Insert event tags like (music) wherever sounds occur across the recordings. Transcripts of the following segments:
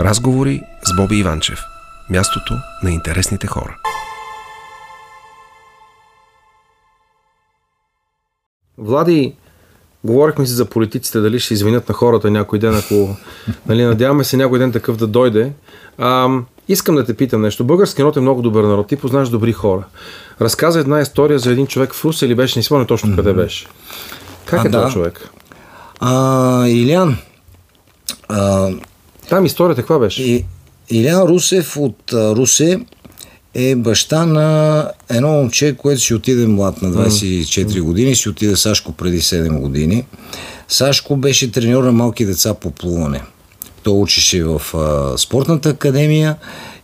Разговори с Боби Иванчев. Мястото на интересните хора. Влади, говорихме си за политиците, дали ще извинят на хората някой ден, ако нали, надяваме се някой ден такъв да дойде. А, искам да те питам нещо. Български народ е много добър народ. Ти познаш добри хора. Разказа една история за един човек в Русе или беше, не спомня точно къде беше. Как а, е да. този човек? А, Илян. А, Там историята каква беше? И, Илян Русев от а, Русе е баща на едно момче, което си отиде млад на 24 години, си отиде Сашко преди 7 години. Сашко беше треньор на малки деца по плуване. Той учеше в а, спортната академия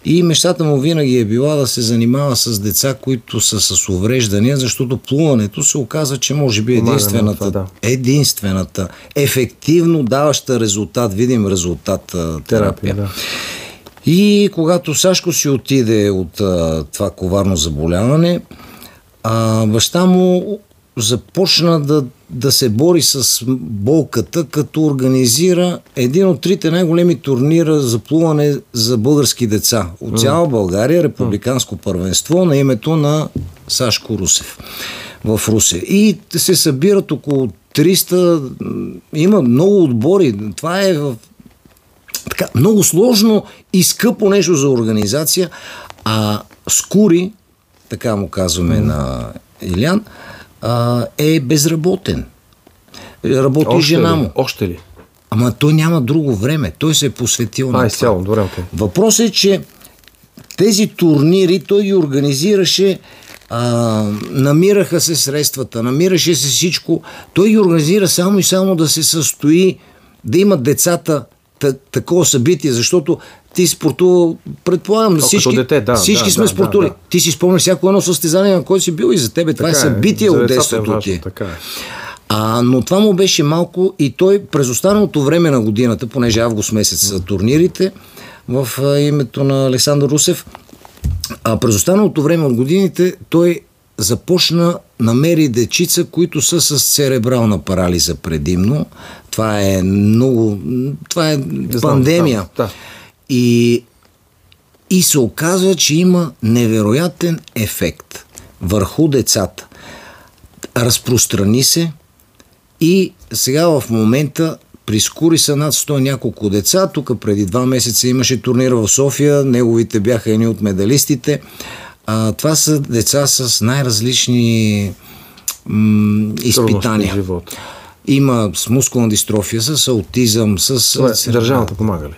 и мечтата му винаги е била да се занимава с деца, които са с увреждания, защото плуването се оказа, че може би единствената, това, да. единствената ефективно даваща резултат, видим резултат терапия. терапия да. И когато Сашко си отиде от а, това коварно заболяване, а, баща му започна да, да се бори с болката, като организира един от трите най-големи турнира за плуване за български деца. От цяла България, републиканско първенство на името на Сашко Русев в Русе. И се събират около 300, има много отбори. Това е в така, много сложно и скъпо нещо за организация, а Скури, така му казваме на Илян, а, е безработен. Работи Още жена му. Още ли? Ама той няма друго време. Той се е посветил а, на това. Добре, okay. Въпросът е, че тези турнири той ги организираше а, намираха се средствата, намираше се всичко. Той ги организира само и само да се състои, да имат децата такова събитие, защото ти спортувал, предполагам, То, всички, дете, да, всички да, сме да, спортували. Да, да. Ти си спомняш всяко едно състезание, на което си бил и за тебе. Това е така е събитие е, от детството ти. Така е. А, но това му беше малко и той през останалото време на годината, понеже август месец са турнирите, в името на Александър Русев, а през останалото време от годините той започна, намери дечица, които са с церебрална парализа предимно. Това е много... Това е Не пандемия. да, да. И, и се оказва, че има невероятен ефект върху децата. Разпространи се и сега в момента прискури са над 100 няколко деца. Тук преди два месеца имаше турнир в София, неговите бяха едни от медалистите. А, това са деца с най-различни м- изпитания. Има с мускулна дистрофия, с аутизъм, с... Това е, държавата помага ли?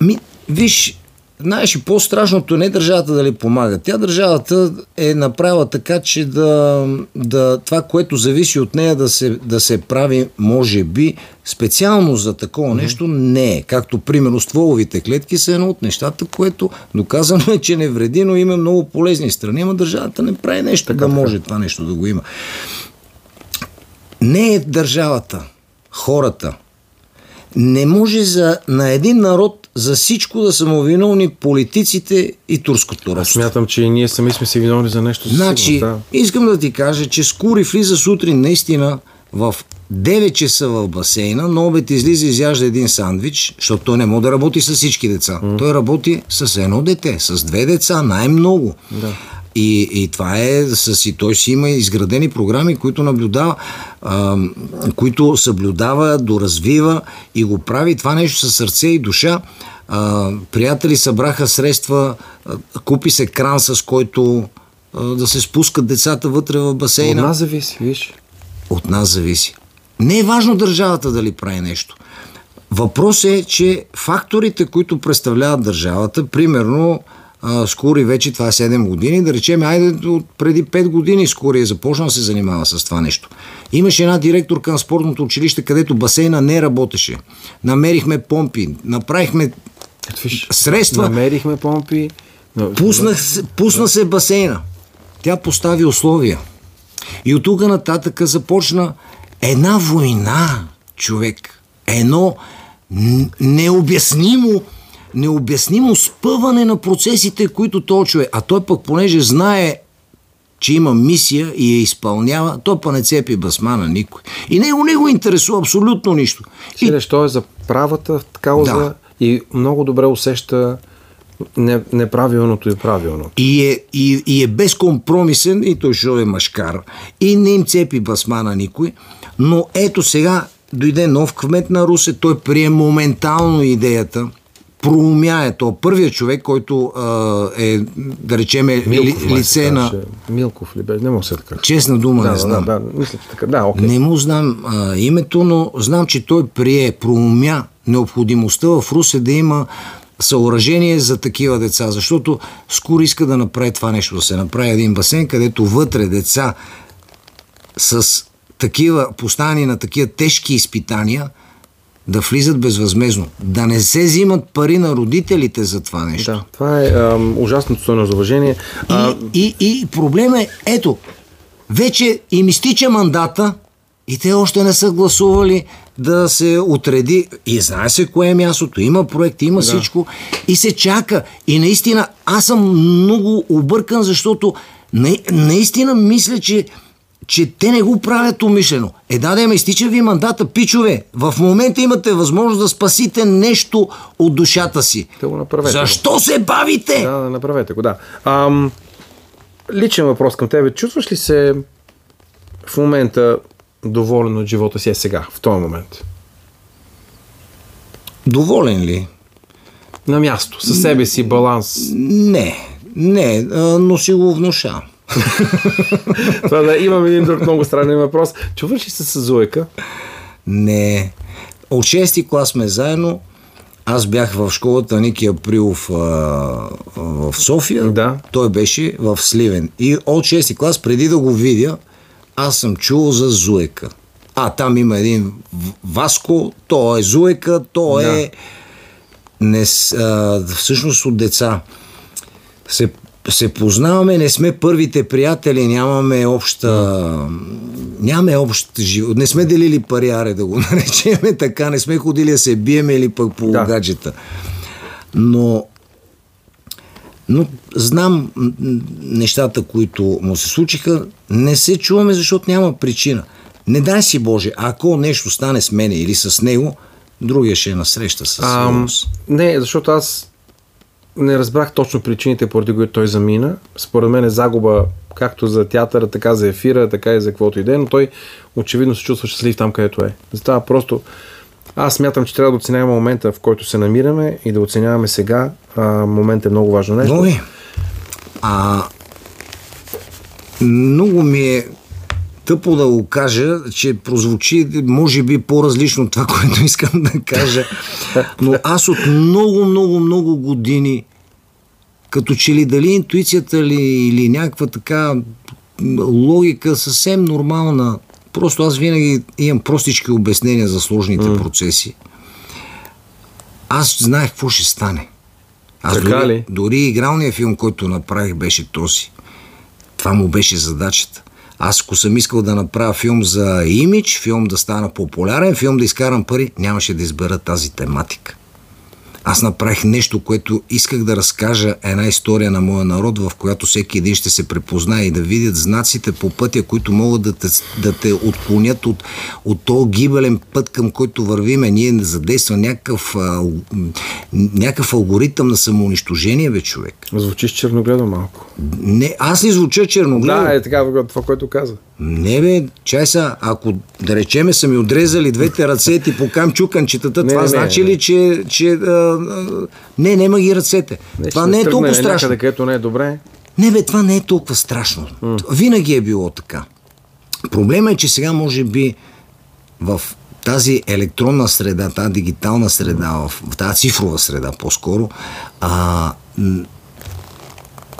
Ми, виж, Знаеш, и по-страшното не е държавата да ли помага. Тя държавата е направила така, че да, да това, което зависи от нея да се, да се прави, може би, специално за такова нещо, не е. Както, примерно, стволовите клетки са едно от нещата, което доказано е, че не вреди, но има много полезни страни, ама държавата не прави нещо така, да може това нещо да го има. Не е държавата, хората. Не може за, на един народ за всичко да са му виновни политиците и турското робство. Смятам, че и ние сами сме си виновни за нещо. Значи, да. искам да ти кажа, че Скури влиза сутрин наистина в 9 часа в басейна, на обед излиза и изяжда един сандвич, защото той не може да работи с всички деца. Mm. Той работи с едно дете, с две деца, най-много. Да. И, и това е, с, и той си има изградени програми, които наблюдава, а, които съблюдава, доразвива и го прави това нещо със сърце и душа. А, приятели събраха средства, а, купи се кран, с който а, да се спускат децата вътре в басейна. От нас зависи, виж. От нас зависи. Не е важно държавата дали прави нещо. Въпрос е, че факторите, които представляват държавата, примерно Скури вече това е 7 години, да речем, айде от преди 5 години Скури е започнал да се занимава с това нещо. Имаше една директорка на спортното училище, където басейна не работеше. Намерихме помпи, направихме Виж, средства. Намерихме помпи. Пусна, пусна се басейна. Тя постави условия. И от тук нататък започна една война, човек. Едно необяснимо необяснимо спъване на процесите, които той човек, а той пък понеже знае че има мисия и я изпълнява, то па не цепи басма на никой. И него не го интересува абсолютно нищо. И... що е за правата кауза да. и много добре усеща не, неправилното и правилното. И е, и, и е безкомпромисен, и той ще е машкар, и не им цепи басма на никой, но ето сега дойде нов кмет на Русе, той прие моментално идеята, проумя е то. Първият човек, който а, е, да речем, е ли, лице на... Милков ли бе? Не мога се така. Честна дума да, не знам. Да, да, мисля, че така. Да, окей. Не му знам а, името, но знам, че той прие, проумя необходимостта в Русе да има съоръжение за такива деца, защото скоро иска да направи това нещо, да се направи един басейн, където вътре деца с такива, поставени на такива тежки изпитания, да влизат безвъзмезно. Да не се взимат пари на родителите за това нещо. Да, това е а, ужасното стойно за уважение. А... И, и, и проблем е, ето, вече им изтича мандата и те още не са гласували да се отреди. И знае се кое е мястото, има проект, има да. всичко и се чака. И наистина, аз съм много объркан, защото наистина мисля, че че те не го правят умишлено. Е, да, да, ме изтича ви мандата, пичове. В момента имате възможност да спасите нещо от душата си. Да го направете. Защо се бавите? Да, да направете го, да. Ам, личен въпрос към тебе. Чувстваш ли се в момента доволен от живота си е сега, в този момент? Доволен ли? На място, със себе си, баланс. Не, не, но си го внушавам. (laughs) Това да, имам един друг много странен въпрос. Чуваш ли се с Зуека? Не. От 6 клас сме заедно. Аз бях в школата Ники Априлов а, в София. Да. Той беше в Сливен. И от 6 клас, преди да го видя, аз съм чул за Зуека. А, там има един Васко, то е Зуека, то да. е не, а, всъщност от деца. Се се познаваме, не сме първите приятели, нямаме обща... Нямаме общ живот. Не сме делили пари, аре да го (laughs) наречеме така, не сме ходили да се биеме или пък по да. гаджета. Но но знам нещата, които му се случиха. Не се чуваме, защото няма причина. Не дай си Боже, ако нещо стане с мене или с него, другия ще е насреща с а, Не, защото аз не разбрах точно причините, поради които той замина. Според мен е загуба както за театъра, така за ефира, така и за каквото иде, но той очевидно се чувства щастлив там, където е. Затова просто аз смятам, че трябва да оценяваме момента, в който се намираме и да оценяваме сега. А, момент е много важно нещо. Много А, много ми е тъпо да го кажа, че прозвучи може би по-различно това, (laughs) което искам да кажа. Но аз от много, много, много години като че ли дали интуицията ли или някаква така логика съвсем нормална. Просто аз винаги имам простички обяснения за сложните mm. процеси. Аз знаех какво ще стане. Аз така дори, ли? дори игралния филм, който направих, беше този. Това му беше задачата. Аз ако съм искал да направя филм за имидж, филм да стана популярен, филм да изкарам пари, нямаше да избера тази тематика. Аз направих нещо, което исках да разкажа една история на моя народ, в която всеки един ще се препознае и да видят знаците по пътя, които могат да те, да те отклонят от, от този гибелен път, към който вървиме. Ние не задейства някакъв, някакъв алгоритъм на самоунищожение, бе, човек. Звучиш черногледо малко. Не, аз ли звуча черногледо? Да, е така, това, което каза. Не бе, чай са, ако да речеме са ми отрезали двете ръце и покам чуканчетата, не, това не, значи не, ли, че, че а, а, не, нема ги ръцете. Не, това не е толкова страшно. Някъде, където не е добре. Не бе, това не е толкова страшно. М. Винаги е било така. Проблема е, че сега може би в тази електронна среда, тази дигитална среда, в, в тази цифрова среда по-скоро, а,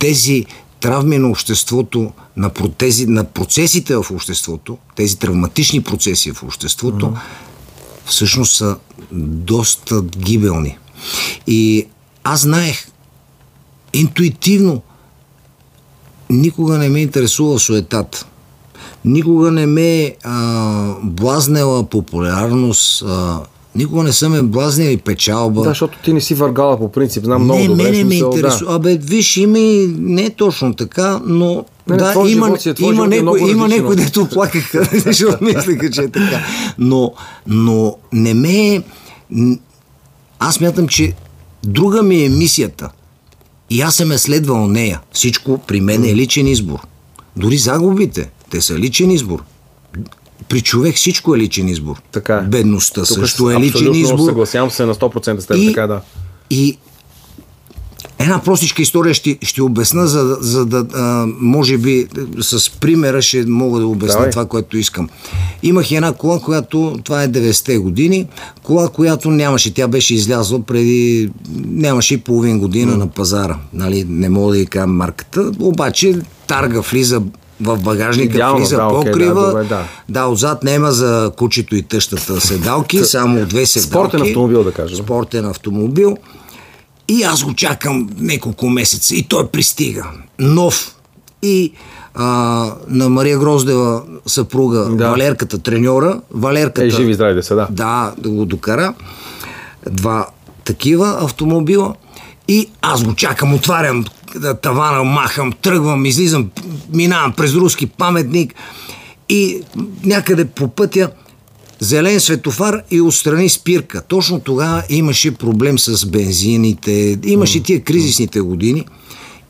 тези травми на обществото, на, протези, на процесите в обществото, тези травматични процеси в обществото, mm-hmm. всъщност са доста гибелни. И аз знаех интуитивно, никога не ме интересува суетата. Никога не ме е блазнела популярност, а, Никога не съм е блазня и печалба. Да, защото ти не си въргала по принцип, знам много не, добре. Не, не ме интересува. Да. Абе, виж, има и не е точно така, но не, да, не, има, живот, е, има, някой, има някой, дето плакаха, (laughs) защото мислеха, че е така. Но, но не ме аз мятам, че друга ми е мисията. И аз съм е следвал нея. Всичко при мен е личен избор. Дори загубите, те са личен избор. При човек всичко е личен избор. Така е. Бедността Тук също е личен избор. Съгласявам се на 100% с теб, И, така да. и една простичка история ще, ще обясна, за, да- за да, а, може би, с примера ще мога да обясня Давай. това, което искам. Имах една кола, която, това е 90-те години, кола, която нямаше, тя беше излязла преди, нямаше и половин година на пазара. Нали, не мога да ви кажа марката, обаче тарга влиза в багажника, Идеално, влиза да, покрива. да, добре, да. да, отзад няма за кучето и тъщата седалки, само две седалки. Спортен автомобил, да кажем. Спортен автомобил. И аз го чакам няколко месеца и той пристига. Нов. И а, на Мария Гроздева съпруга, Да. Валерката треньора, Валерката... Е, живи здрави да са, да. Да, да го докара. Два такива автомобила. И аз го чакам, отварям тавана, махам, тръгвам, излизам, минавам през руски паметник и някъде по пътя зелен светофар и отстрани спирка. Точно тогава имаше проблем с бензините, имаше тия кризисните години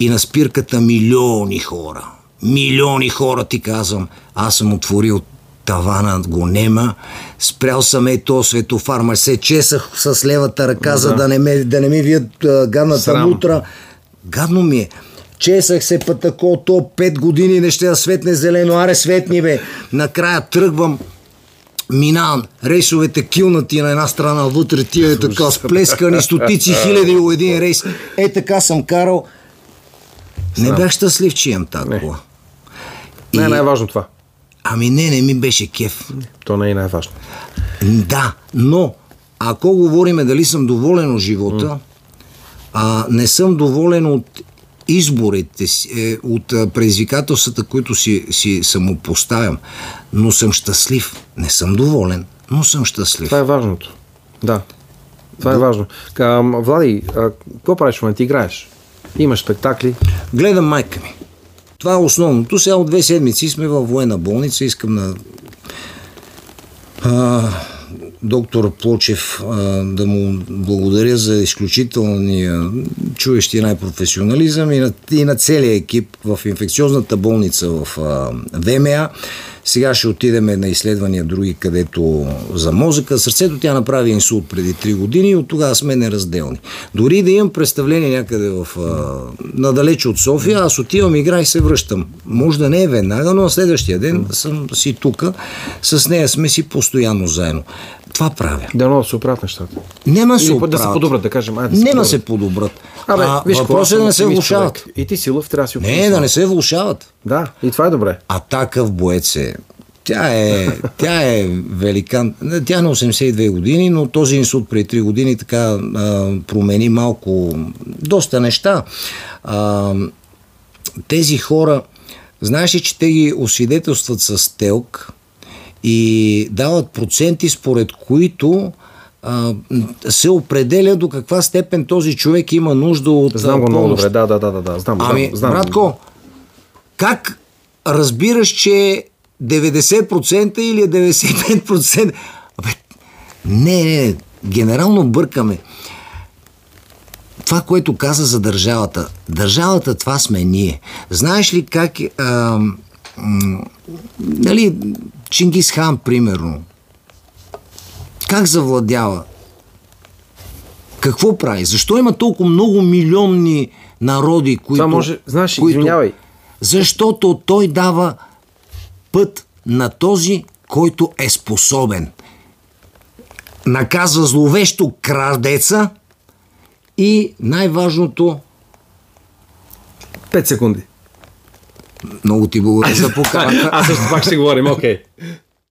и на спирката милиони хора. Милиони хора, ти казвам. Аз съм отворил тавана го нема, спрял съм е то светофар, ма се чесах с левата ръка, за да не, ме, да не ми вият а, гадната Срам. мутра. Гадно ми е. Чесах се па тако, то пет години не ще да светне зелено, аре светни бе. Накрая тръгвам, минавам рейсовете килнати на една страна, вътре тия е така сплескани стотици хиляди у един рейс. Е така съм карал. Не бях щастлив, че имам тази Не. Не е най-важно това. Ами не, не ми беше кеф. То не е най-важно. Да, но ако говориме дали съм доволен от живота, а, не съм доволен от изборите си, е, от предизвикателствата, които си, си самопоставям, но съм щастлив. Не съм доволен, но съм щастлив. Това е важното. Да. Това е важно. А, Влади, а, какво правиш в момента? Играеш? Имаш спектакли? Гледам майка ми. Това е основното. Сега от две седмици сме във военна болница. Искам на а, доктор Плочев да му благодаря за изключителния чуещи най-професионализъм и на, и на целия екип в инфекциозната болница в ВМА. Сега ще отидем на изследвания други, където за мозъка. Сърцето тя направи инсулт преди 3 години и от тогава сме неразделни. Дори да имам представление някъде в, а, надалече от София, аз отивам, игра и се връщам. Може да не е веднага, но на следващия ден съм си тук. С нея сме си постоянно заедно. Това правя. Да, много се оправят нещата. Нема се по- да се оправят. подобрят, да кажем. Айде да се Нема се подобрат. Абе, а, виж, въпросът е да не се влушават. И ти си лъв, трябва да си Не, да не се влушават. Да, и това е добре. А такъв боец е. Тя е, тя е великан. Тя е на 82 години, но този инсулт преди 3 години така а, промени малко, доста неща. А, тези хора, знаеш ли, че те ги освидетелстват с телк и дават проценти, според които а, се определя до каква степен този човек има нужда от Знам го много добре. Да, да, да, да. Знам, Ами, знам, братко, как разбираш, че 90% или е 95%? Абе, не, не, генерално бъркаме. Това, което каза за държавата. Държавата, това сме ние. Знаеш ли как... е, А, нали, Чингис Хан, примерно, как завладява? Какво прави? Защо има толкова много милионни народи, които... може- знаеш, извинявай. Защото той дава път на този, който е способен. Наказва зловещо крадеца и най-важното, 5 секунди. много ти благодаря за поканата. (laughs) Аз също пак ще говорим, окей.